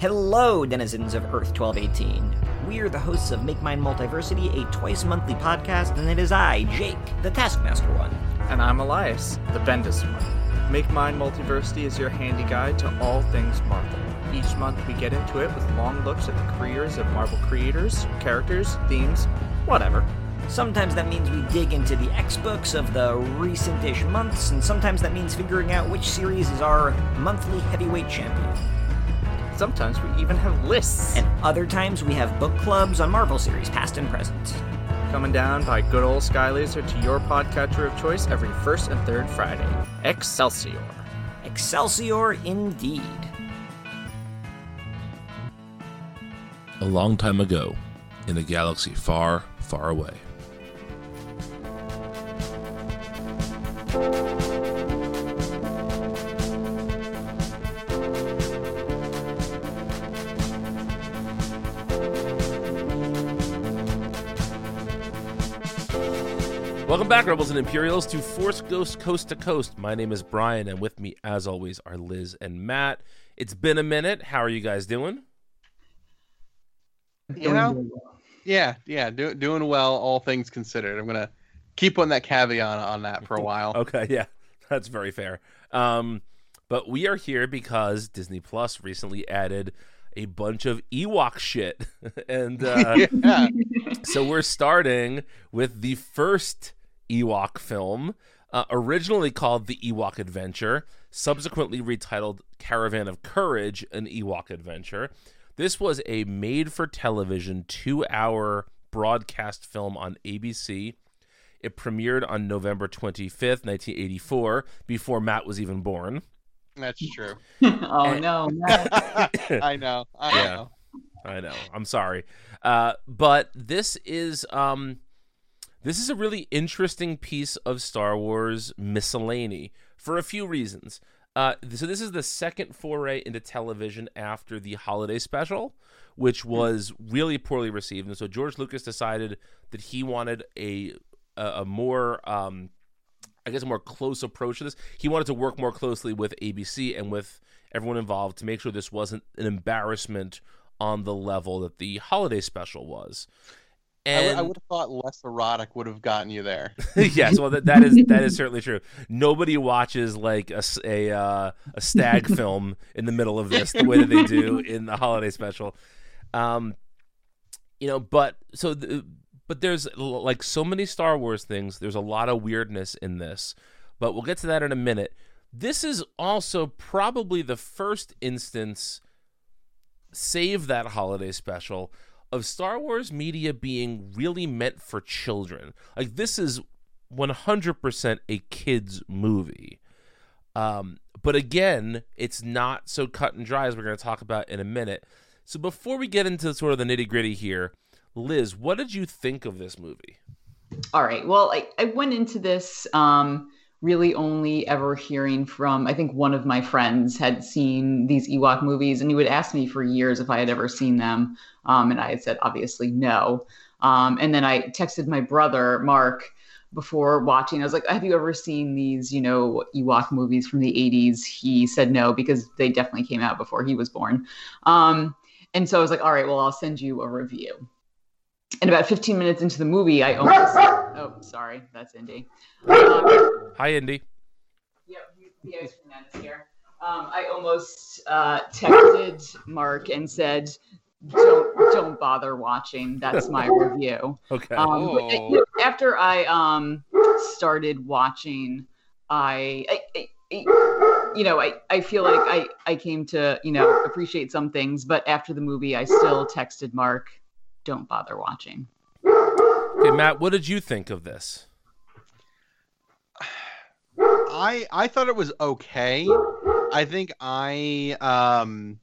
Hello, denizens of Earth 1218. We are the hosts of Make Mine Multiversity, a twice monthly podcast, and it is I, Jake, the Taskmaster one. And I'm Elias, the Bendis one. Make Mine Multiversity is your handy guide to all things Marvel. Each month we get into it with long looks at the careers of Marvel creators, characters, themes, whatever. Sometimes that means we dig into the X books of the recent ish months, and sometimes that means figuring out which series is our monthly heavyweight champion. Sometimes we even have lists. And other times we have book clubs on Marvel series, past and present. Coming down by good old Sky Laser to your podcatcher of choice every first and third Friday. Excelsior. Excelsior indeed. A long time ago, in a galaxy far, far away. Welcome and Imperials, to Force Ghost Coast to Coast. My name is Brian, and with me, as always, are Liz and Matt. It's been a minute. How are you guys doing? You know, yeah, yeah, do, doing well, all things considered. I'm gonna keep putting that caveat on that for a while. Okay, yeah, that's very fair. Um, but we are here because Disney Plus recently added a bunch of Ewok shit, and uh, yeah. so we're starting with the first Ewok film, uh, originally called The Ewok Adventure, subsequently retitled Caravan of Courage, an Ewok Adventure. This was a made for television two hour broadcast film on ABC. It premiered on November 25th, 1984, before Matt was even born. That's true. oh And- no, I know. I Yeah. know. I know. I'm sorry. Uh, but this is um this is a really interesting piece of Star Wars miscellany for a few reasons. Uh, so this is the second foray into television after the holiday special, which was really poorly received, and so George Lucas decided that he wanted a a, a more um, I guess a more close approach to this. He wanted to work more closely with ABC and with everyone involved to make sure this wasn't an embarrassment on the level that the holiday special was. I would- I would have thought less erotic would have gotten you there. yes, well that, that is that is certainly true. Nobody watches like a a, uh, a stag film in the middle of this the way that they do in the holiday special. Um, you know, but so the, but there's like so many Star Wars things. There's a lot of weirdness in this, but we'll get to that in a minute. This is also probably the first instance, save that holiday special, of Star Wars media being really meant for children. Like this is 100% a kids movie. Um, but again, it's not so cut and dry as we're going to talk about in a minute. So before we get into sort of the nitty gritty here, Liz, what did you think of this movie? All right. Well, I, I went into this um, really only ever hearing from, I think one of my friends had seen these Ewok movies, and he would ask me for years if I had ever seen them. Um, and I had said, obviously, no. Um, and then I texted my brother, Mark, before watching. I was like, have you ever seen these, you know, Ewok movies from the 80s? He said no, because they definitely came out before he was born. Um, and so I was like, all right, well, I'll send you a review. And about 15 minutes into the movie, I almost. Oh, sorry, that's Indy. Um, Hi, Indy. Yep, the ice cream man is here. Um, I almost uh, texted Mark and said, "Don't don't bother watching. That's my review." Okay. Um, Oh. after I um, started watching, I, I, I- I- you know, I, I feel like I, I came to you know appreciate some things, but after the movie, I still texted Mark, "Don't bother watching." okay, Matt, what did you think of this? I I thought it was okay. I think I um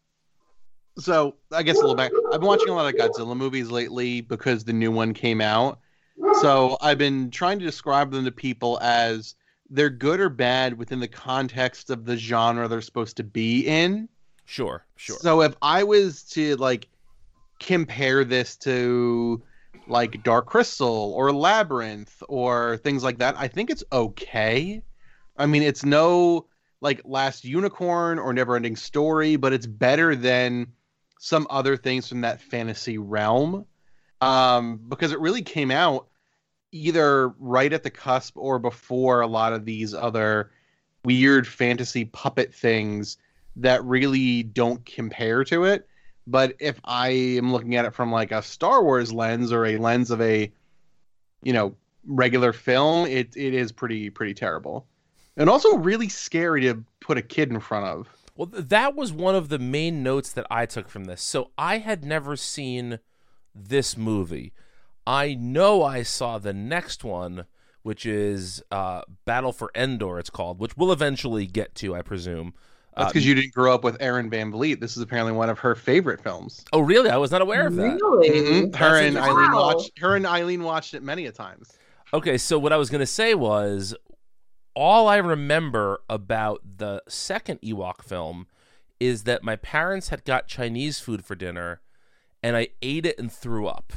so I guess a little back. I've been watching a lot of Godzilla movies lately because the new one came out. So I've been trying to describe them to people as they're good or bad within the context of the genre they're supposed to be in. Sure, sure. So if I was to like compare this to like Dark Crystal or Labyrinth or things like that, I think it's okay. I mean, it's no like Last Unicorn or Never Ending Story, but it's better than some other things from that fantasy realm um, because it really came out either right at the cusp or before a lot of these other weird fantasy puppet things that really don't compare to it. But if I am looking at it from like a Star Wars lens or a lens of a, you know, regular film, it it is pretty pretty terrible, and also really scary to put a kid in front of. Well, that was one of the main notes that I took from this. So I had never seen this movie. I know I saw the next one, which is uh, Battle for Endor. It's called, which we'll eventually get to, I presume. That's because you didn't grow up with Erin Van Vliet. This is apparently one of her favorite films. oh, really? I was not aware of that. Really? Mhm. Her and interesting. Eileen watched. Her and Eileen watched it many a times. Okay, so what I was going to say was all I remember about the second Ewok film is that my parents had got Chinese food for dinner and I ate it and threw up.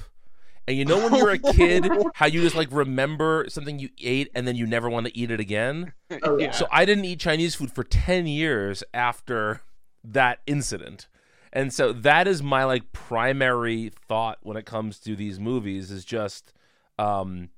And you know when you're a kid how you just like remember something you ate and then you never want to eat it again? Oh, yeah. So I didn't eat Chinese food for 10 years after that incident. And so that is my like primary thought when it comes to these movies is just um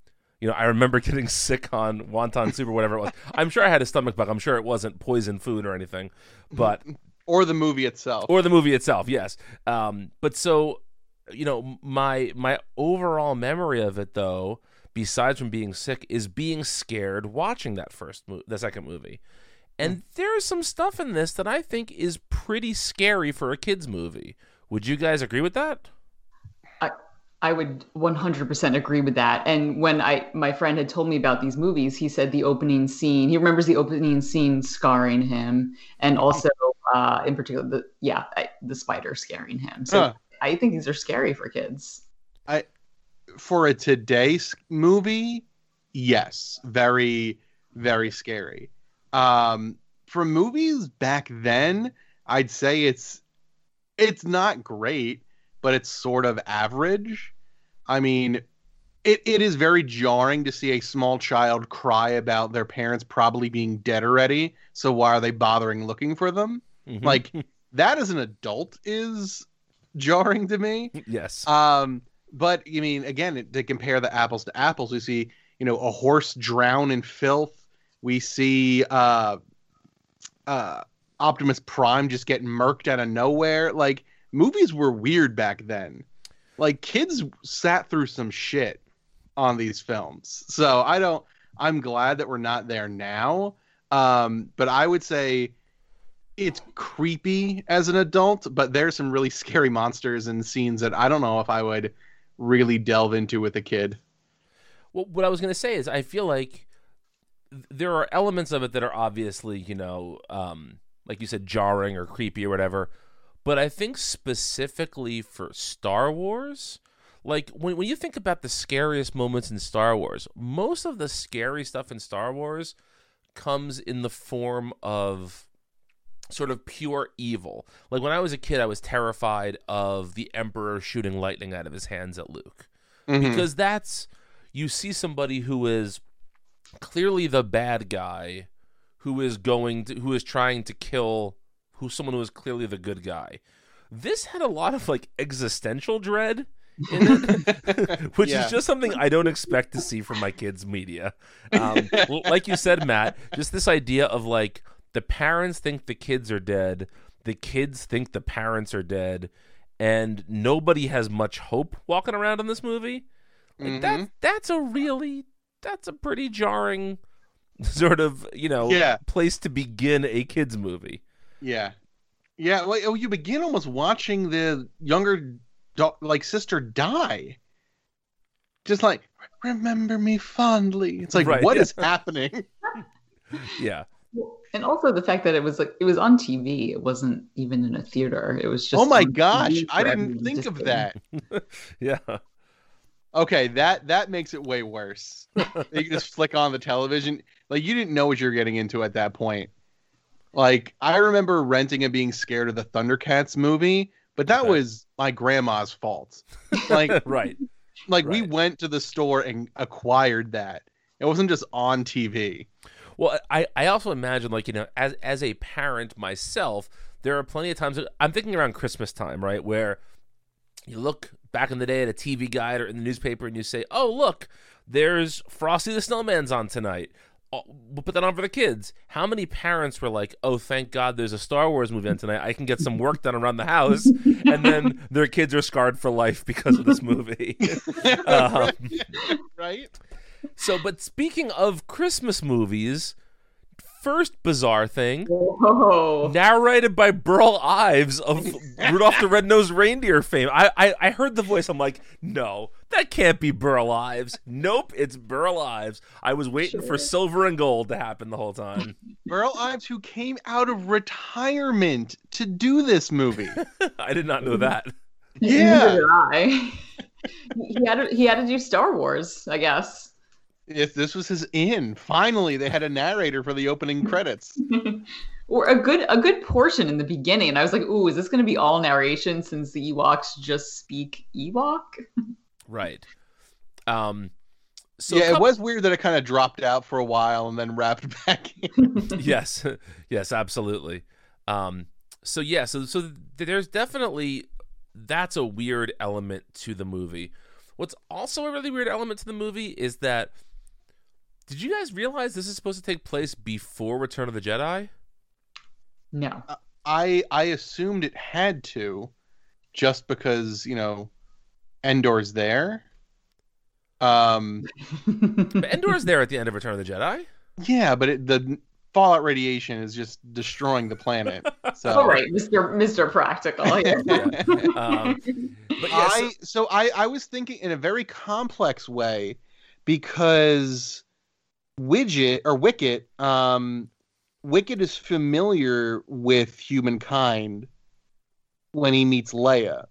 you know, I remember getting sick on wonton soup or whatever it was. I'm sure I had a stomach bug. I'm sure it wasn't poison food or anything. But Or the movie itself. or the movie itself, yes. Um, but so, you know, my my overall memory of it, though, besides from being sick, is being scared watching that first, mo- the second movie, and there's some stuff in this that I think is pretty scary for a kids movie. Would you guys agree with that? I would 100% agree with that. And when I my friend had told me about these movies, he said the opening scene, he remembers the opening scene scarring him and also uh in particular the yeah, I, the spider scaring him. So Huh. I think these are scary for kids. For a today's movie, yes, very, very scary. Um, for movies back then, I'd say it's it's not great, but it's sort of average. I mean, it, it is very jarring to see a small child cry about their parents probably being dead already. So why are they bothering looking for them? Mhm. Like that as an adult is jarring to me. yes, Um, but you mean again to compare the apples to apples, we see you know a horse drown in filth. We see uh, uh, Optimus Prime just get murked out of nowhere. Like movies were weird back then. Like kids sat through some shit on these films. So I don't. I'm glad that we're not there now. Um, but I would say it's creepy as an adult, but there's some really scary monsters and scenes that I don't know if I would really delve into with a kid. Well, what I was going to say is, I feel like there are elements of it that are obviously, you know, um, like you said, jarring or creepy or whatever. But I think specifically for Star Wars, like when when you think about the scariest moments in Star Wars, most of the scary stuff in Star Wars comes in the form of sort of pure evil. Like when I was a kid, I was terrified of the Emperor shooting lightning out of his hands at Luke Mhm. because that's you see somebody who is clearly the bad guy who is going to who is trying to kill who someone who is clearly the good guy this had a lot of like existential dread in it which Yeah. is just something i don't expect to see from my kids media um, like you said matt just this idea of like the parents think the kids are dead the kids think the parents are dead and nobody has much hope walking around in this movie like that Mhm. that's a really that's a pretty jarring sort of you know Yeah. place to begin a kids movie Yeah, yeah. Like, oh, you begin almost watching the younger, da- like sister die. Just like remember me fondly. It's like Right. what is happening? yeah And also the fact that it was like it was on TV. It wasn't even in a theater. It was just oh my gosh, I didn't think of that. yeah Okay, that that makes it way worse. you just flick on the television. Like you didn't know what you were getting into at that point. Like I remember renting and being scared of the Thundercats movie, but that Okay. was my grandma's fault. Like right like we went to the store and acquired that. It wasn't just on TV. Well i i also imagine like you know as as a parent myself there are plenty of times. I'm thinking around Christmas time, right, where you look back in the day at a TV guide or in the newspaper and you say, "Oh, look, there's Frosty the Snowman's on tonight." We'll put that on for the kids. How many parents were like, "Oh, thank God, there's a Star Wars movie on tonight. I can get some work done around the house," and then their kids are scarred for life because of this movie. um, right? So, but speaking of Christmas movies, first bizarre thing Whoa. narrated by Burl Ives of Rudolph the Red-Nosed Reindeer fame. I, I I heard the voice. I'm like, no, that can't be Burl Ives. Nope, it's Burl Ives. I was waiting for silver and gold to happen the whole time. Burl Ives, who came out of retirement to do this movie. I did not know that. Yeah. Did I. he had to, he had to do Star Wars, I guess. If this was his in, finally they had a narrator for the opening credits. or a good a good portion in the beginning. And I was like, "Ooh, is this going to be all narration since the Ewoks just speak Ewok?" Right. Um. So yeah, coup- it was weird that it kind of dropped out for a while and then wrapped back in. yes, yes, absolutely. Um, so yeah, so so there's definitely that's a weird element to the movie. What's also a really weird element to the movie is that did you guys realize this is supposed to take place before Return of the Jedi? No. I I assumed it had to, just because you know, Endor's there. Um, But Endor's there at the end of Return of the Jedi. yeah, but it, the fallout radiation is just destroying the planet. So All right, Mr. Mr. Practical. here. Yeah. Um, but yes, I so I I was thinking in a very complex way because Widget or Wicket um Wicket is familiar with humankind when he meets Leia.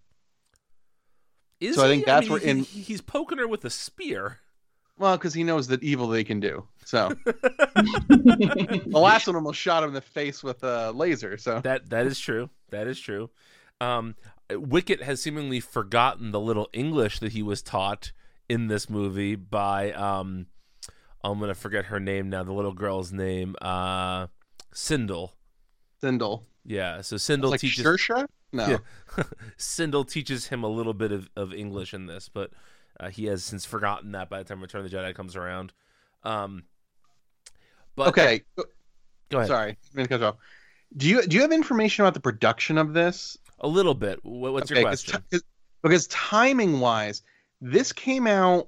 is so I think that's mean, where he- in- he's poking her with a spear. Well, because he knows that evil they can do. So the last one almost shot him in the face with a laser. So That that is true. That is true. Um, Wicket has seemingly forgotten the little English that he was taught in this movie by um, I'm gonna forget her name now. The little girl's name, uh, Cindel. Cindel, Yeah. So Cindel like teaches Shersha? No, Yeah. Cindel teaches him a little bit of, of English in this, but uh, he has since forgotten that by the time Return of the Jedi comes around. Um, but okay. go ahead. Sorry, I'm gonna cut off. Do you do you have information about the production of this? A little bit. What, what's your Okay, 'cause question? ti- 'cause- because timing wise, this came out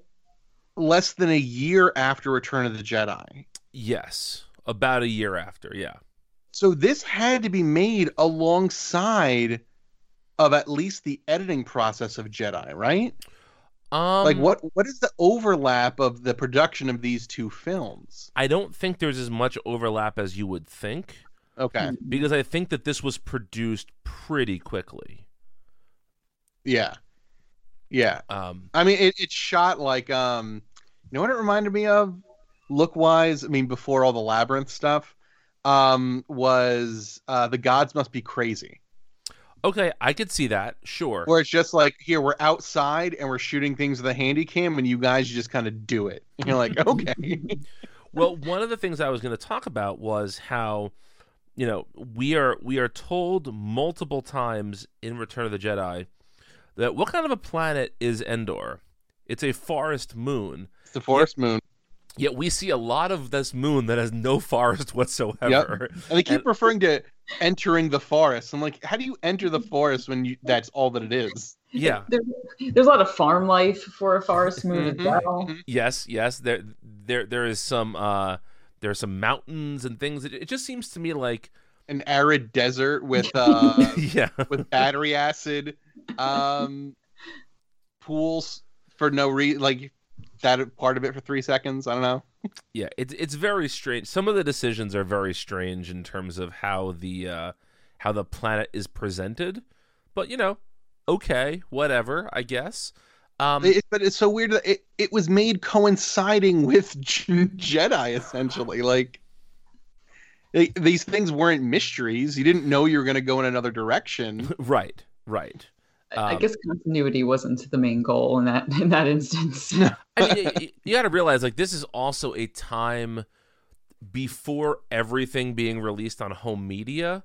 less than a year after Return of the Jedi. yes, about a year after. Yeah. So this had to be made alongside of at least the editing process of Jedi, right? Um, like what what is the overlap of the production of these two films? I don't think there's as much overlap as you would think Okay. because I think that this was produced pretty quickly. Yeah. Yeah. Um, I mean it, it's shot like um you know what it reminded me of look wise, I mean before all the labyrinth stuff um was uh the gods must be crazy. okay, I could see that. Sure. Where it's just like here we're outside and we're shooting things with a handy cam and you guys just kind of do it. And you're like, okay. well, one of the things I was going to talk about was how you know we are we are told multiple times in Return of the Jedi that what kind of a planet is Endor? It's a forest moon. It's the forest moon. Yet we see a lot of this moon that has no forest whatsoever. And they keep And- referring to entering the forest. I'm like, how do you enter the forest when you that's all that it is? Yeah. There's, there's a lot of farm life for a forest moon as Mhm, well. mhm. Yes, yes. There, there, there is some. Uh, there are some mountains and things. It, it just seems to me like, An arid desert with uh yeah, with battery acid um pools for no reason like that part of it for three seconds i don't know yeah. It's it's very strange. Some of the decisions are very strange in terms of how the uh, how the planet is presented. But you know, okay, whatever. I guess. Um, it, but it's so weird that it, it was made coinciding with J- jedi essentially like they, these things weren't mysteries you didn't know you were going to go in another direction right, right. I- I Um, guess continuity wasn't the main goal in that in that instance. I mean, you, you got to realize like this is also a time before everything being released on home media,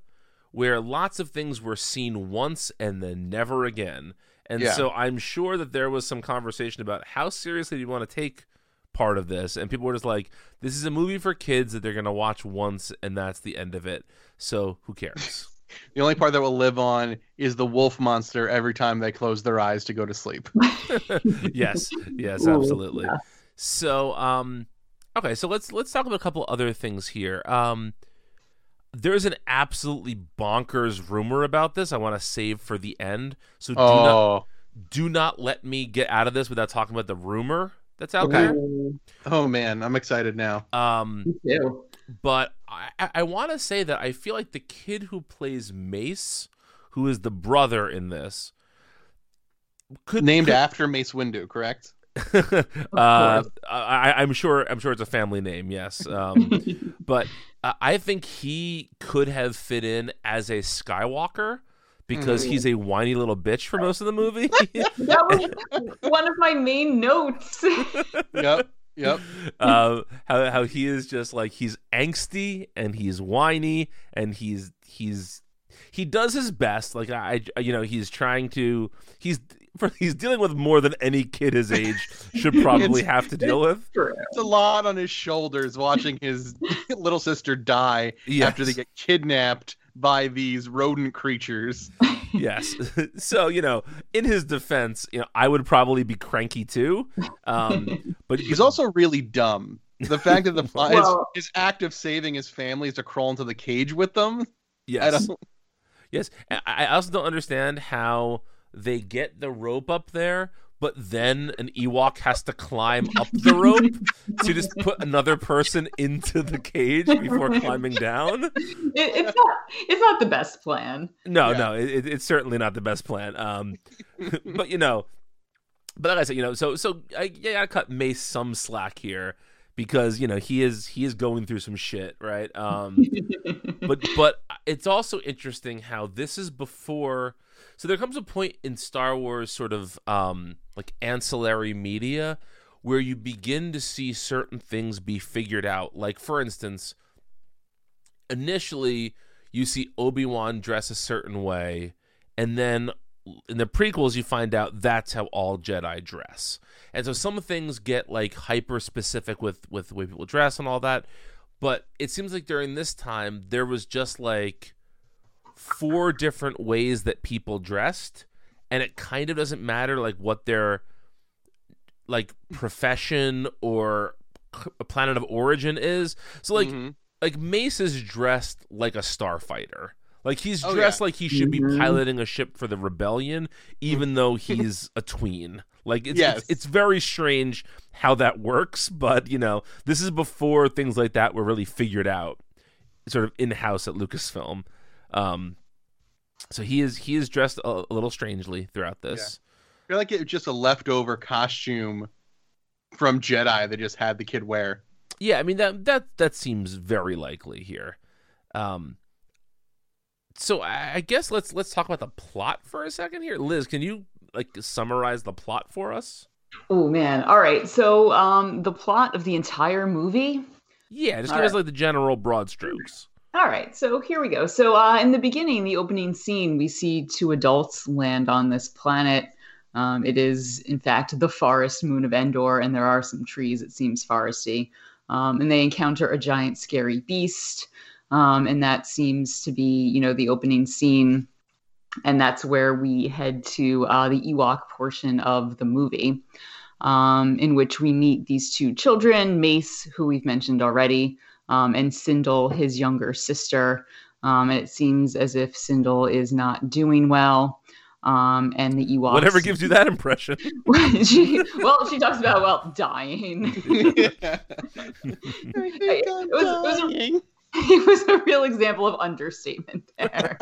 where lots of things were seen once and then never again. And Yeah. so I'm sure that there was some conversation about how seriously do you want to take part of this? And people were just like, this is a movie for kids that they're going to watch once and that's the end of it. So who cares? The only part that will live on is the wolf monster every time they close their eyes to go to sleep. yes. Yes, Ooh, absolutely. yeah. So, um, okay, so let's let's talk about a couple other things here. Um, there's an absolutely bonkers rumor about this. I want to save for the end. So do not Oh, do not let me get out of this without talking about the rumor that's out Okay. there. Oh man, I'm excited now. Um, me too. But I, I- I want to say that I feel like the kid who plays Mace, who is the brother in this, could Named could, after Mace Windu, correct? uh, I, I'm sure. I'm sure it's a family name. Yes, um, but uh, I think he could have fit in as a Skywalker because Mm-hmm. he's a whiny little bitch for most of the movie. That was one of my main notes. Yep. Yep. uh, how how he is just like he's angsty and he's whiny and he's he's he does his best. Like I, I you know, he's trying to he's for, he's dealing with more than any kid his age should probably have to deal with. It's a lot on his shoulders watching his little sister die after they get kidnapped by these rodent creatures. Yes. so you know, in his defense, you know, I would probably be cranky too. Um, but He's also really dumb. The fact that the his, Well- his act of saving his family is to crawl into the cage with them. Yes, yes. I, I also don't understand how they get the rope up there. But then an Ewok has to climb up the rope to just put another person into the cage before climbing down. It, it's not. It's not the best plan. No, Yeah. no, it, it- it's certainly not the best plan. Um, but you know, but like I said, you know, so so I, yeah, I cut Mace some slack here because you know he is he is going through some shit, right? Um, but but it's also interesting how this is before. So there comes a point in Star Wars, sort of um, like ancillary media, where you begin to see certain things be figured out. Like for instance, initially you see Obi-Wan dress a certain way and then in the prequels you find out that's how all Jedi dress. And so some things get like hyper specific with with the way people dress and all that. But it seems like during this time there was just like four different ways that people dressed and it kind of doesn't matter like what their like profession or c- planet of origin is. So like Mhm. like Mace is dressed like a starfighter. Like he's Oh, dressed yeah. like he should be Mhm. piloting a ship for the rebellion, even though he's a tween. Like it's, Yes. it's it's very strange how that works, but you know this is before things like that were really figured out, sort of in house at Lucasfilm. Um, so he is he is dressed a, a little strangely throughout this. I feel like it's just a leftover costume from Jedi they just had the kid wear. Yeah, I mean that that that seems very likely here. Um, so I, I guess let's let's talk about the plot for a second here. Liz, can you like summarize the plot for us? Oh man. All right. So um, the plot of the entire movie. Yeah, just All give us like the general broad strokes. All right, so here we go. So, uh, in the beginning, the opening scene, we see two adults land on this planet. Um, it is, in fact, the forest moon of Endor, and there are some trees. It seems foresty. Um, and they encounter a giant, scary beast. Um, and that seems to be, you know, the opening scene. And that's where we head to uh, the Ewok portion of the movie, um, in which we meet these two children Mace, who we've mentioned already, um, and Cindel, his younger sister. Um, and it seems as if Cindel is not doing well. Um, and the Ewoks. Whatever gives you that impression. she, well, she talks about well dying. I it was- it was a- it was a real example of understatement there.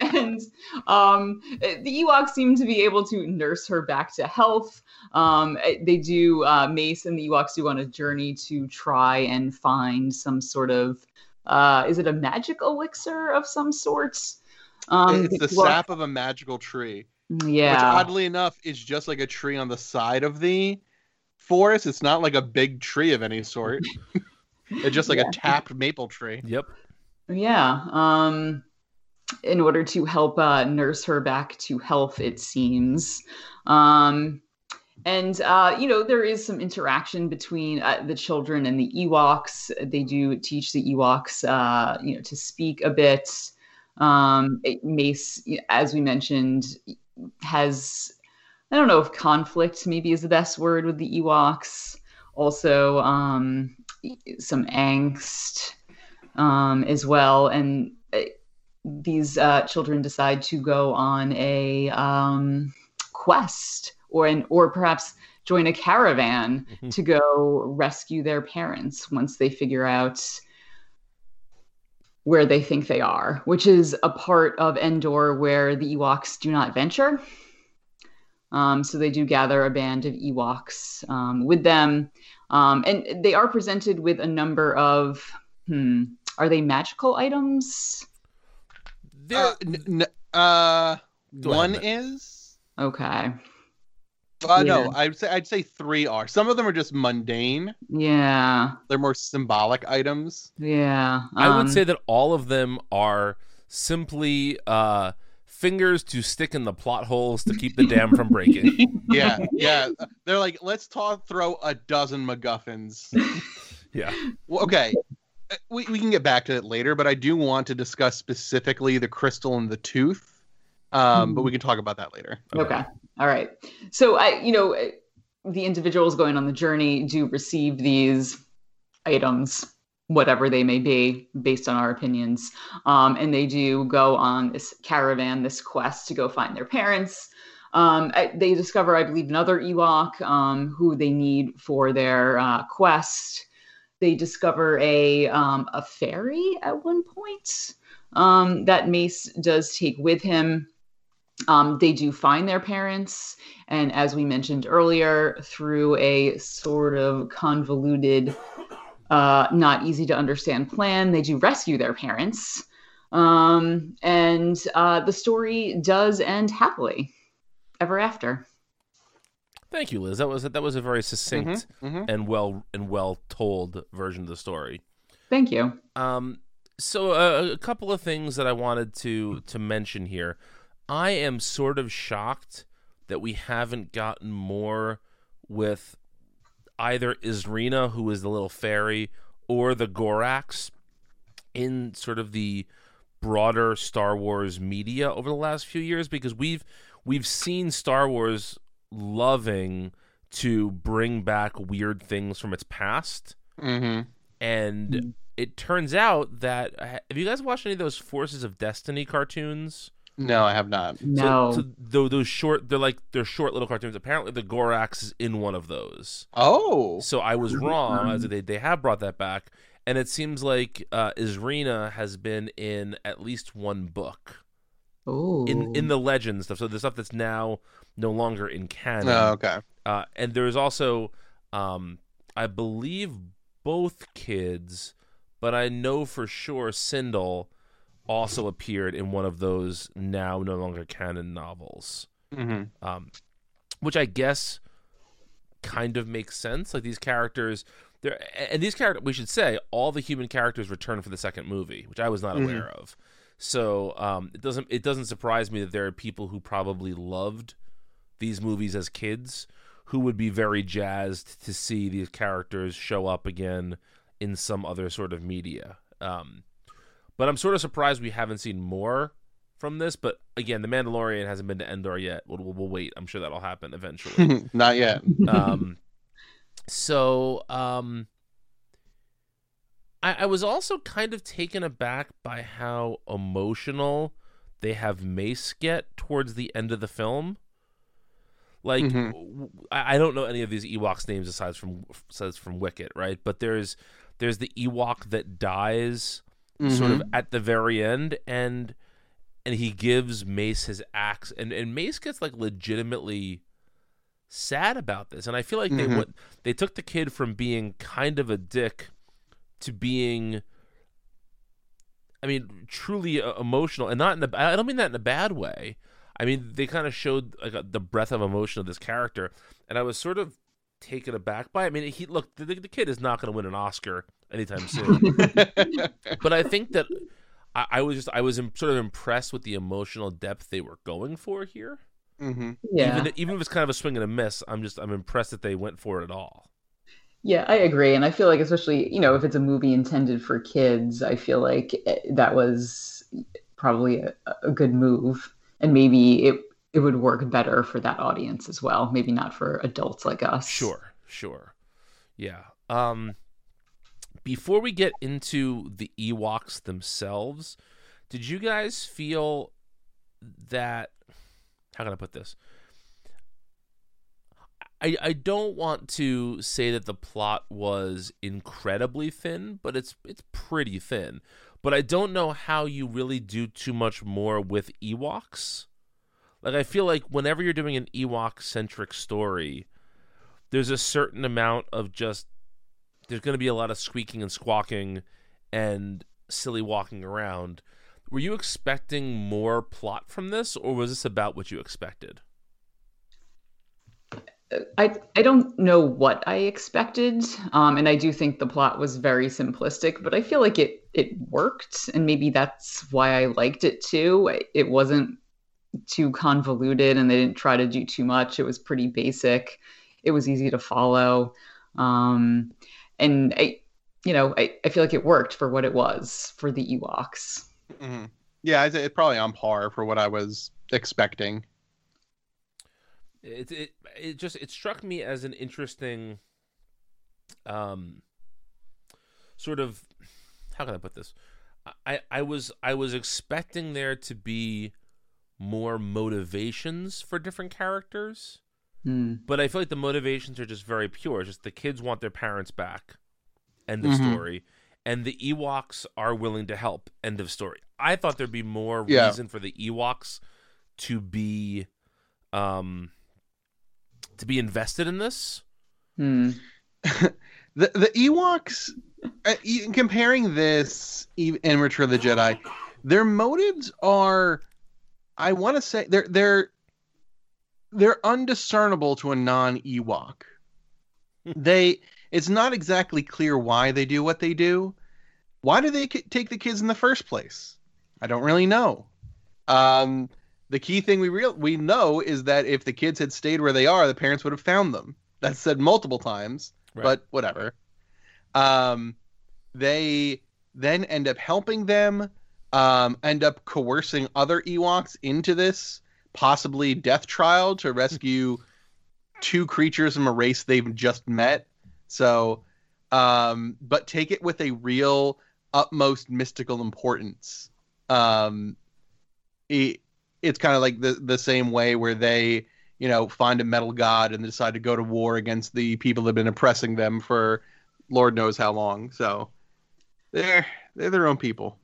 and um, the Ewoks seem to be able to nurse her back to health. Um, they do, uh, Mace and the Ewoks do on a journey to try and find some sort of, uh, is it a magic elixir of some sort? Um, it's the sap of a magical tree, Yeah. which oddly enough is just like a tree on the side of the forest. It's not like a big tree of any sort. it's just like Yeah. a tapped maple tree. Yep. Yeah. Um in order to help uh, nurse her back to health, it seems. Um, and uh, you know there is some interaction between uh, the children and the Ewoks. They do teach the Ewoks, uh, you know, to speak a bit. Um, it, Mace, as we mentioned, has I don't know if conflict maybe is the best word with the Ewoks. Also, um, some angst um, as well, and uh, these uh, children decide to go on a um, quest or an, or perhaps join a caravan mm-hmm. to go rescue their parents once they figure out where they think they are, which is a part of Endor where the Ewoks do not venture. Um, so they do gather a band of Ewoks um, with them. Um, and they are presented with a number of, hmm, are they magical items? Uh, n- uh, one is. Okay. Uh, yeah. No, I'd say I'd say three are. Some of them are just mundane. Yeah. They're more symbolic items. Yeah. Um, I would um, say that all of them are simply uh, fingers to stick in the plot holes to keep the dam from breaking. Yeah, yeah. They're like, let's talk, throw a dozen MacGuffins. yeah. Well, okay. We, we can get back to it later, but I do want to discuss specifically the crystal and the tooth. Um, but we can talk about that later. Okay. okay. All right. So I, you know, the individuals going on the journey do receive these items, whatever they may be, based on our opinions, um, and they do go on this caravan, this quest to go find their parents. Um, they discover, I believe, another Ewok um, who they need for their uh, quest. They discover a um, a fairy at one point um, that Mace does take with him. Um, they do find their parents, and as we mentioned earlier, through a sort of convoluted, uh, not easy to understand plan, they do rescue their parents. Um, and uh, the story does end happily ever after. Thank you, Liz. That was a, that was a very succinct mm-hmm, mm-hmm. and well and well told version of the story. Thank you. Um, so uh, a couple of things that I wanted to to mention here. I am sort of shocked that we haven't gotten more with either Izrina, who is the little fairy, or the Gorax in sort of the broader Star Wars media over the last few years because we've we've seen Star Wars loving to bring back weird things from its past. Mm-hmm. And mm-hmm. it turns out that have you guys watched any of those Forces of Destiny cartoons? No, I have not. No. So, so those short, they're like they're short little cartoons. Apparently, the Gorax is in one of those. Oh. So I was wrong. As they they have brought that back, and it seems like uh, Izrina has been in at least one book. Oh. In in the legend stuff. So the stuff that's now no longer in canon. Oh, okay. Uh, and there's also, um, I believe, both kids, but I know for sure Cindel also appeared in one of those now no longer canon novels. Mm-hmm. Um, which I guess kind of makes sense. Like these characters, there and these characters. We should say all the human characters return for the second movie, which I was not mm-hmm. aware of. So um, it doesn't it doesn't surprise me that there are people who probably loved these movies as kids who would be very jazzed to see these characters show up again in some other sort of media. Um, but I'm sort of surprised we haven't seen more from this. But again, The Mandalorian hasn't been to Endor yet. We'll, we'll, we'll wait. I'm sure that'll happen eventually. Not yet. um, so um, I, I was also kind of taken aback by how emotional they have Mace get towards the end of the film. Like mm-hmm. I, I don't know any of these Ewoks names aside from aside from Wicket, right? But there's there's the Ewok that dies mm-hmm. sort of mm-hmm. at the very end and and he gives Mace his axe and and Mace gets like legitimately sad about this and I feel like mm-hmm. they went, they took the kid from being kind of a dick to being I mean truly emotional and not in the I don't mean that in a bad way. I mean they kind of showed like a, the breadth of emotion of this character and I was sort of taken aback by it. I mean he look the, the kid is not going to win an Oscar anytime soon. but I think that I, I was just I was im- sort of impressed with the emotional depth they were going for here. hmm Yeah. Even even if it's kind of a swing and a miss, I'm just I'm impressed that they went for it at all. Yeah, I agree. And I feel like, especially, you know, if it's a movie intended for kids, I feel like eh, that was probably a, a good move. And maybe it, it would work better for that audience as well. Maybe not for adults like us. Sure, sure. Yeah. Um before we get into the Ewoks themselves, did you guys feel that how can I put this? I, I don't want to say that the plot was incredibly thin, but it's it's pretty thin. But I don't know how you really do too much more with Ewoks. Like I feel like whenever you're doing an Ewok centric story, there's a certain amount of just there's going to be a lot of squeaking and squawking and silly walking around. Were you expecting more plot from this, or was this about what you expected? I, I don't know what I expected. Um, and I do think the plot was very simplistic, but I feel like it, it worked. And maybe that's why I liked it too. It wasn't too convoluted and they didn't try to do too much. It was pretty basic. It was easy to follow. Um, and I, you know, I, I feel like it worked for what it was for the Ewoks. hmm Yeah, I'd it's probably on par for what I was expecting. it it it just it struck me as an interesting um sort of how can I put this? I I was I was expecting there to be more motivations for different characters, Hmm. but I feel like the motivations are just very pure. It's just the kids want their parents back. End of Mhm. story. And the Ewoks are willing to help. End of story. I thought there'd be more Yeah. reason for the Ewoks to be um to be invested in this. Hmm. the the Ewoks, uh, e- comparing this e- and Return of the Jedi, their motives are, I want to say they're they're they're undiscernible to a non Ewok. they it's not exactly clear why they do what they do. Why do they take the kids in the first place? I don't really know. Um, the key thing we real we know is that if the kids had stayed where they are, the parents would have found them. That's said multiple times Right. but whatever. Um, they then end up helping them, um, end up coercing other Ewoks into this possibly death trial to rescue two creatures from a race they've just met. So, um, but take it with a real utmost mystical importance. Um, it, it's kind of like the the same way where they you know, find a metal god and decide to go to war against the people that have been oppressing them for Lord knows how long. So they're they're their own people.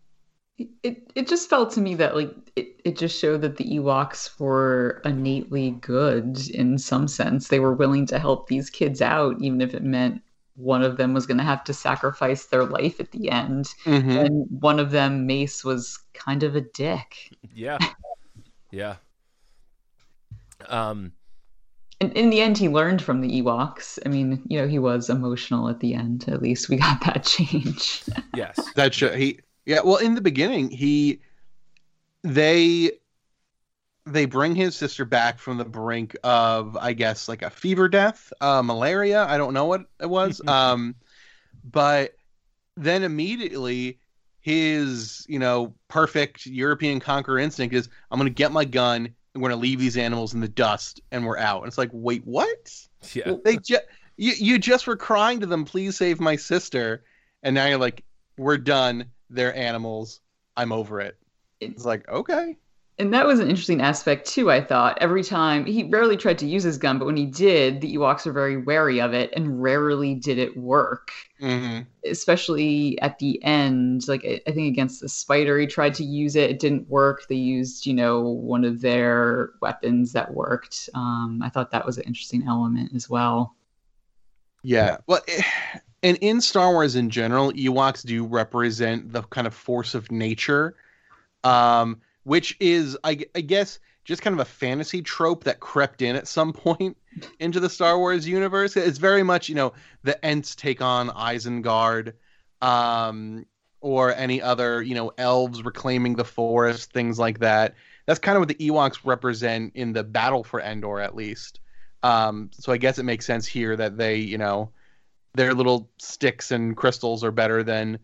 It it just felt to me that like it, it just showed that the Ewoks were innately good in some sense. They were willing to help these kids out, even if it meant one of them was going to have to sacrifice their life at the end. Mhm. And one of them, Mace, was kind of a dick. Yeah. yeah. Um And in the end, he learned from the Ewoks. I mean, you know, he was emotional at the end. At least we got that change. yes. That show he yeah. Well, in the beginning, he they they bring his sister back from the brink of I guess like a fever death, uh, malaria. I don't know what it was. um, but then immediately his you know perfect European conqueror instinct is I'm gonna get my gun and we're gonna leave these animals in the dust and we're out. And it's like wait what? Yeah. they just you, you just were crying to them please save my sister and now you're like we're done they're animals i'm over it it's like okay And that was an interesting aspect too, I thought. Every time he rarely tried to use his gun, but when he did, the Ewoks are very wary of it and rarely did it work. mm-hmm. Especially at the end, like I think against the spider, he tried to use it. It didn't work. They used, you know, one of their weapons that worked. Um, I thought that was an interesting element as well. yeah well eh, and in star wars in general ewoks do represent the kind of force of nature um which is I, I guess just kind of a fantasy trope that crept in at some point into the Star Wars universe. It's very much, you know, the Ents take on Isengard, um, or any other, you know, elves reclaiming the forest, things like that. That's kind of what the Ewoks represent in the battle for Endor, at least. Um, so I guess it makes sense here that they, you know, their little sticks and crystals are better than,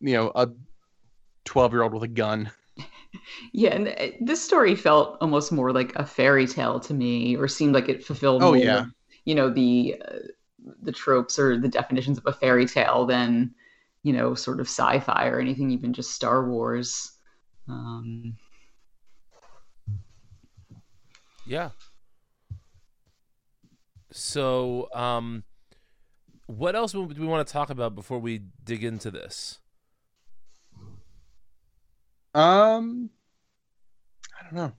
you know, a twelve-year-old with a gun. Yeah, and uh, this story felt almost more like a fairy tale to me, or seemed like it fulfilled Oh, more, yeah. you know, the uh, the tropes or the definitions of a fairy tale than, you know, sort of sci-fi or anything, even just Star Wars. Um, Yeah. So, um, what else do we want to talk about before we dig into this? Um, I don't know.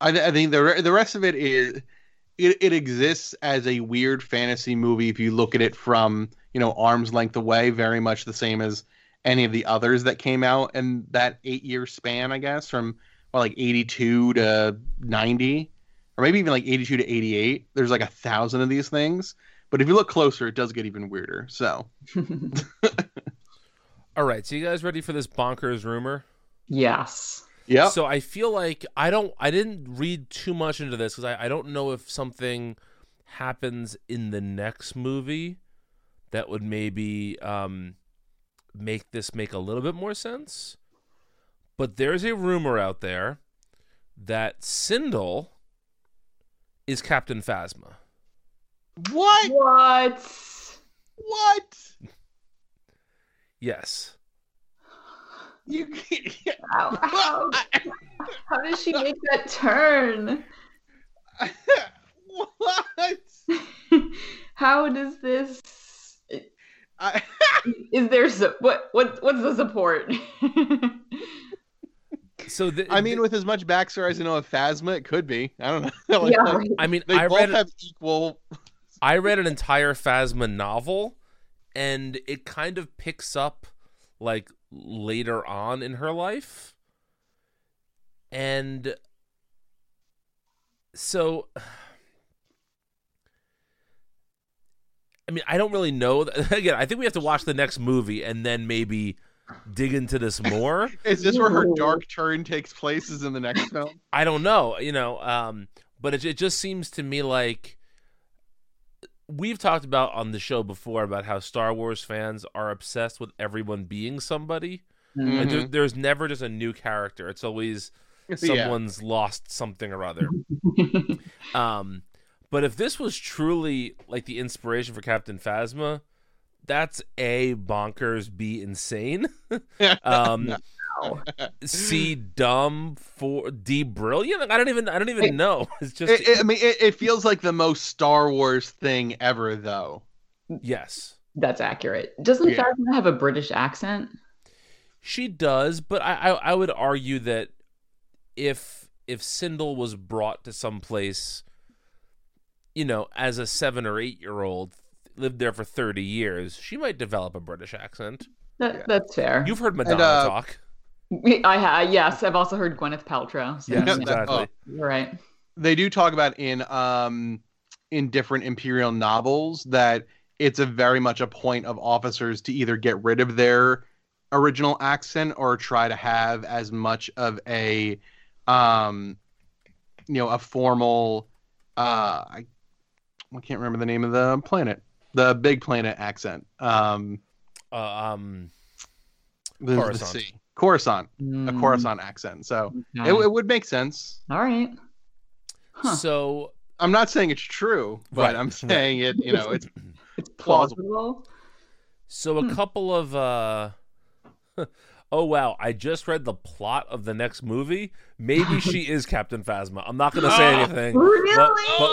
I, th- I think the re- the rest of it is it, it exists as a weird fantasy movie if you look at it from you know arm's length away, very much the same as any of the others that came out in that eight year span, I guess, from well, like eighty two to ninety, or maybe even like eighty two to eighty eight. There's like a thousand of these things, but if you look closer, it does get even weirder. So All right, so you guys ready for this bonkers rumor? yes. yeah, So I feel like I don't, I didn't read too much into this because I, I don't know if something happens in the next movie that would maybe um, make this make a little bit more sense. But there's a rumor out there that Cindel is Captain Phasma. What What? what Yes. you. How, how, how does she make that turn? what? How does this? I, Is there su- what what what's the support? So the, I mean, with as much backstory as I know of Phasma, it could be. I don't know. Like, yeah, like. I mean, they I both read have equal. I read an entire Phasma novel, and it kind of picks up like later on in her life. And so, I mean, I don't really know. Again, I think we have to watch the next movie and then maybe dig into this more. Is this where her dark turn takes place? Is in the next film? I don't know, you know, um, but it, it just seems to me like we've talked about on the show before about how Star Wars fans are obsessed with everyone being somebody. Mm. Like, there, there's never just a new character. It's always Yeah. someone's lost something or other. Um, but if this was truly like the inspiration for Captain Phasma, that's a bonkers, b insane. um, c dumb, for d brilliant. I don't even. I don't even know. It's just It, it- I mean, it, it feels like the most Star Wars thing ever, though. yes, That's accurate. Doesn't Yeah. Phasma have a British accent? she does. But I, I, I would argue that if if Cindel was brought to some place, you know, as a seven or eight year old, lived there for thirty years, she might develop a British accent. That, Yeah. That's fair. You've heard Madonna uh, talk. I ha- yes, I've also heard Gwyneth Paltrow. So Yes, Yeah, yeah, exactly. oh. right. They do talk about in um in different Imperial novels that it's a very much a point of officers to either get rid of their original accent or try to have as much of a um you know a formal uh I, I can't remember the name of the planet the big planet accent um Uh, um, the, the sea Coruscant a Mm, Coruscant accent so okay. it, it would make sense All right. Huh. so I'm not saying it's true but Right, I'm saying it you know it's It's plausible. plausible. so a Hmm. couple of uh, oh wow! I just read the plot of the next movie. Maybe she is Captain Phasma. I'm not gonna say anything. But, Really? but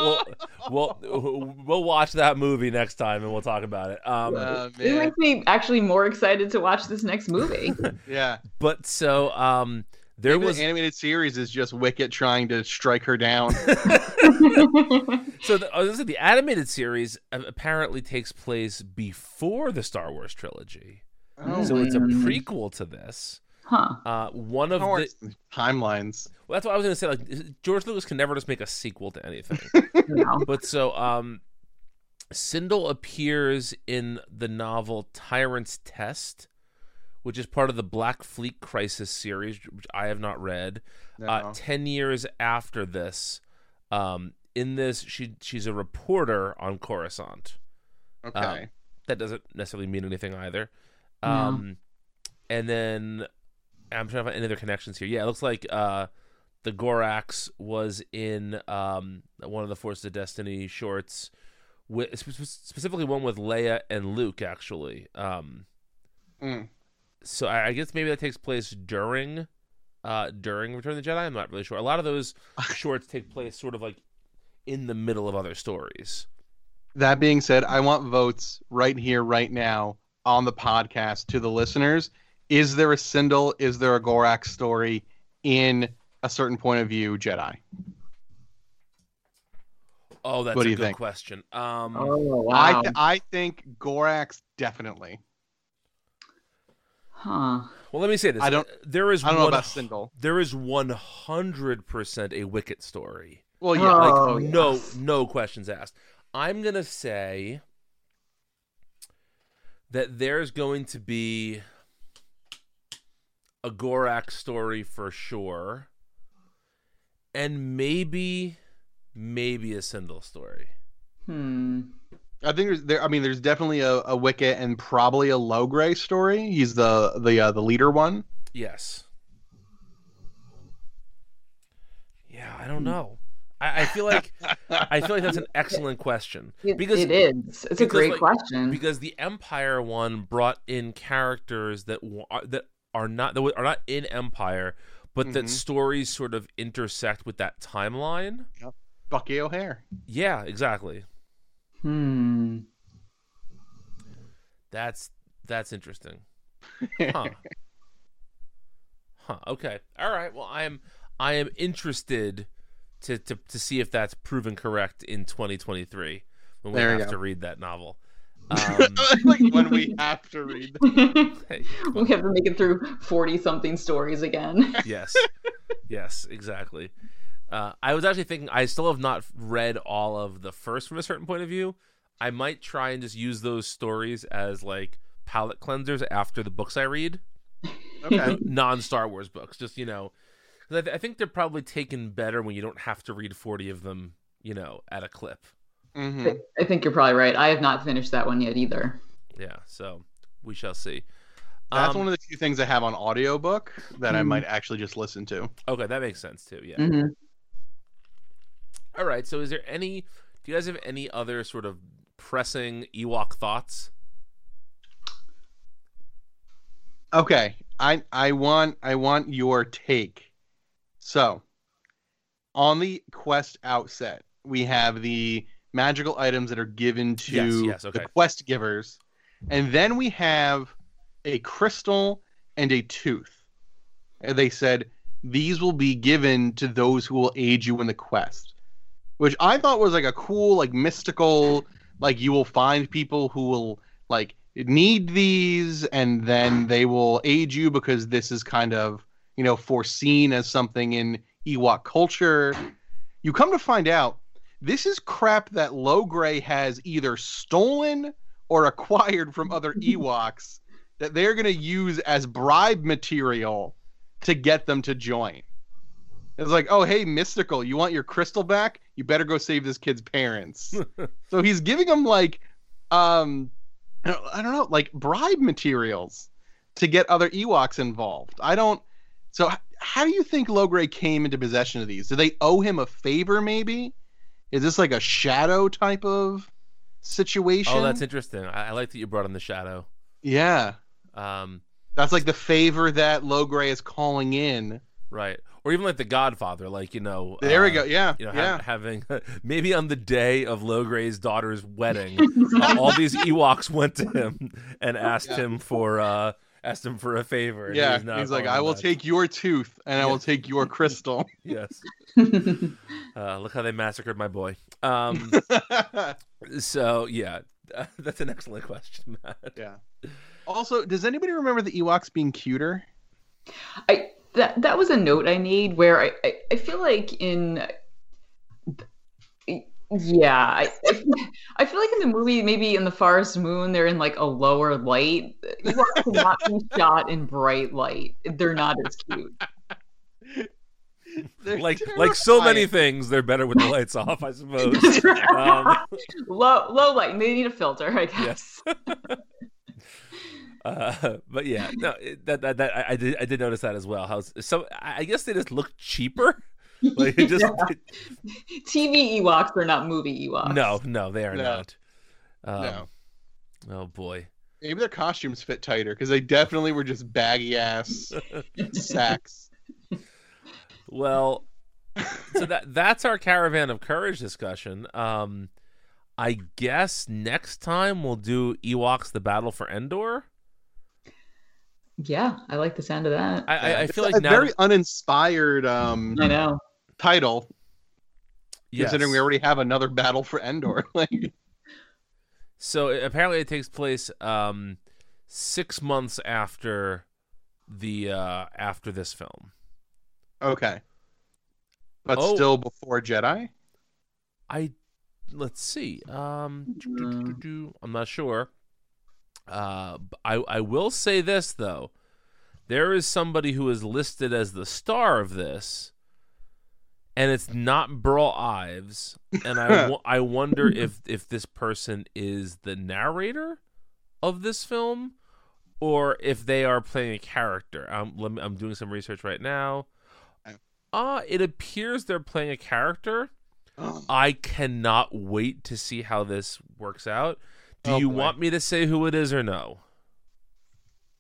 we'll, we'll we'll watch that movie next time and we'll talk about it. Um, Uh, It makes me actually more excited to watch this next movie. Yeah. but so um, there Maybe was the animated series is just Wicket trying to strike her down. so the, I was gonna say, the animated series uh, apparently takes place before the Star Wars trilogy, Oh, so it's a Mm. prequel to this. huh. Uh, one of the timelines. well, that's what I was gonna say. Like George Lucas can never just make a sequel to anything. No. but so um, Cindel appears in the novel Tyrant's Test, which is part of the Black Fleet Crisis series, which I have not read. Uh, Ten years after this, um, in this, she she's a reporter on Coruscant. okay. That doesn't necessarily mean anything either. No. Um, and then I'm trying to find any other connections here. Yeah, it looks like uh, the Gorax was in um, one of the Force of Destiny shorts, with, specifically one with Leia and Luke, actually. Um, Mm. so I, I guess maybe that takes place during uh, during Return of the Jedi. I'm not really sure. A lot of those shorts take place sort of like in the middle of other stories. That being said, I want votes right here, right now, on the podcast to the listeners. Is there a Cindel? Is there a Gorax story in a certain point of view Jedi? Oh, that's What do a you good think? question. Um, Oh wow. I th- I think Gorax definitely. huh. Well, let me say this. I don't- There is I don't know one, about Cindel. There is one hundred percent a Wicket story. Well, yeah, Like Oh, no, no questions asked. I'm gonna say that there's going to be a Gorak story for sure, and maybe, maybe a Cindel story. Hmm. I think there's there. I mean, there's definitely a, a Wicket and probably a Logray story. He's the the uh, the leader one. Yes. Yeah, I don't know. I, I feel like I feel like that's an excellent question because it is. It's a great like, question. because the Empire one brought in characters that that are not that are not in Empire, but that Mhm. stories sort of intersect with that timeline. Bucky O'Hare. Yeah, exactly. hmm. That's that's interesting. Huh. huh. Okay. All right. Well, I am I am interested to to to see if that's proven correct in 2023 when we There have to read that novel. Um, like when we have to read. hey, we have to make it through 40 something stories again. yes yes exactly uh, i was actually thinking i still have not read all of the first from a certain point of view i might try and just use those stories as like palate cleansers after the books i read Okay. non star wars books just you know 'cause I, th- I think they're probably taken better when you don't have to read 40 of them you know at a clip hmm I think you're probably right. I have not finished that one yet either. yeah so we shall see That's Um, one of the few things I have on audiobook that I Mhm. might actually just listen to. okay that makes sense too yeah hmm all right so is there any do you guys have any other sort of pressing ewok thoughts Okay, I I want I want your take. So, on the quest outset, we have the magical items that are given to Yes, yes, okay. the quest givers, and then we have a crystal and a tooth. And they said these will be given to those who will aid you in the quest, which I thought was like a cool, like mystical, like you will find people who will like need these and then they will aid you because this is kind of you know foreseen as something in Ewok culture. You come to find out this is crap that Logray has either stolen or acquired from other Ewoks that they're going to use as bribe material to get them to join. It's like, oh, hey, Mystical, you want your crystal back? You better go save this kid's parents. so he's giving them like, um, I don't- I don't know, like bribe materials to get other Ewoks involved. I don't. So how do you think Logray came into possession of these? Do they owe him a favor? Maybe. Is this like a shadow type of situation? Oh, that's interesting. I, I like that you brought in the shadow. yeah. Um, That's like the favor that Logray is calling in. right, or even like the Godfather, like you know. There we uh, go. Yeah. You know, yeah. ha- having maybe on the day of Logray's daughter's wedding, uh, all these Ewoks went to him and asked Yeah. him for uh, asked him for a favor. and yeah. was now He's like, I will back. take your tooth and I will take your crystal. Yes. Uh, look how they massacred my boy. Um, so yeah, that's an excellent question, Matt. yeah. Also, does anybody remember the Ewoks being cuter? I that that was a note I made where I, I, I feel like in Yeah, I, I feel like in the movie, maybe in the Forest Moon, they're in like a lower light. Ewoks cannot be shot in bright light. They're not as cute. They're like like so many things, they're better with the lights off, I suppose. Um, low low light. They need a filter, I guess. uh, but yeah, no, that that, that I, I did I did notice that as well. How so? I I guess they just look cheaper. Like it just TV Ewoks are not movie Ewoks. no no they are No. not. Um, no. Oh boy. Maybe their costumes fit tighter because they definitely were just baggy ass sacks. Well, so that that's our caravan of courage discussion. Um, I guess next time we'll do Ewoks: The Battle for Endor. Yeah, I like the sound of that. I, I, I It's feel a like now, very uninspired um, I know. Title, yes. considering we already have another battle for Endor. like, So apparently, it takes place um, six months after the uh, after this film. okay, but Oh. still before Jedi. I let's see. Um. I'm not sure. Uh, I I will say this though, there is somebody who is listed as the star of this, and it's not Burl Ives, and I I wonder if if this person is the narrator of this film, or if they are playing a character. I'm let me, I'm doing some research right now. Okay. Uh, it appears they're playing a character. I cannot wait to see how this works out. Do Oh, you boy. want me to say who it is or no?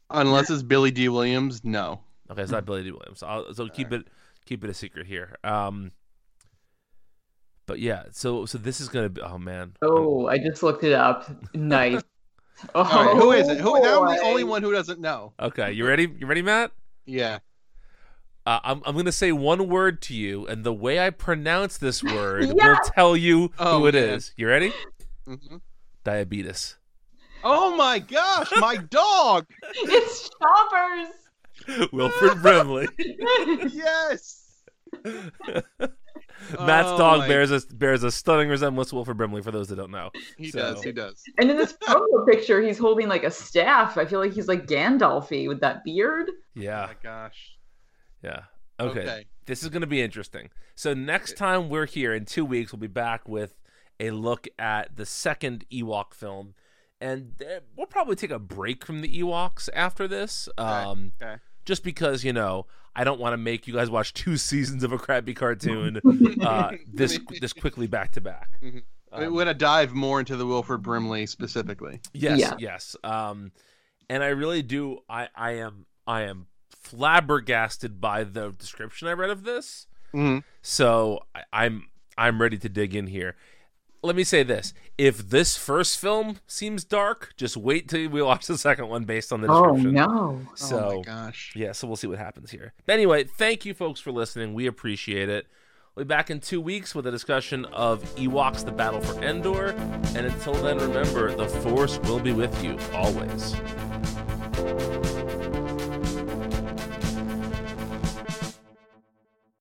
Unless it's Billy Dee Williams, no. Okay, it's not Billy Dee Williams. I'll, so keep it keep it a secret here. Um, but yeah, so so this is gonna be. Oh man. Oh, I just looked it up. Nice. Oh, All right, who is it? Who? Now I'm the only one who doesn't know. Okay, you ready? You ready, Matt? Yeah. Uh, I'm I'm gonna say one word to you, and the way I pronounce this word will tell you Oh, who it is. man. You ready? Mhm. Diabetes. Oh my gosh, my dog! It's Choppers. Wilford Brimley. Yes. Matt's Oh dog my- bears a bears a stunning resemblance to Wilford Brimley. For those that don't know. He So- does. He does. and in this photo picture, he's holding like a staff. I feel like he's like Gandalfy with that beard. Oh Yeah, my gosh. yeah. Okay. Okay. This is going to be interesting. So next time we're here in two weeks, we'll be back with a look at the second Ewok film, and uh, we'll probably take a break from the Ewoks after this. Um, okay. Just because you know, I don't want to make you guys watch two seasons of a crappy cartoon uh, this this quickly back to back. Mhm. Um, We're gonna dive more into the Wilford Brimley specifically. Yes, Yeah. yes. Um, and I really do. I I am I am flabbergasted by the description I read of this. Mm-hmm. So I, I'm I'm ready to dig in here. Let me say this: if this first film seems dark, just wait till we watch the second one based on the Oh description. no. So oh my gosh. yeah, so we'll see what happens here. But anyway, thank you folks for listening. We appreciate it. We'll be back in two weeks with a discussion of Ewoks: The Battle for Endor. And until then, remember the Force will be with you always.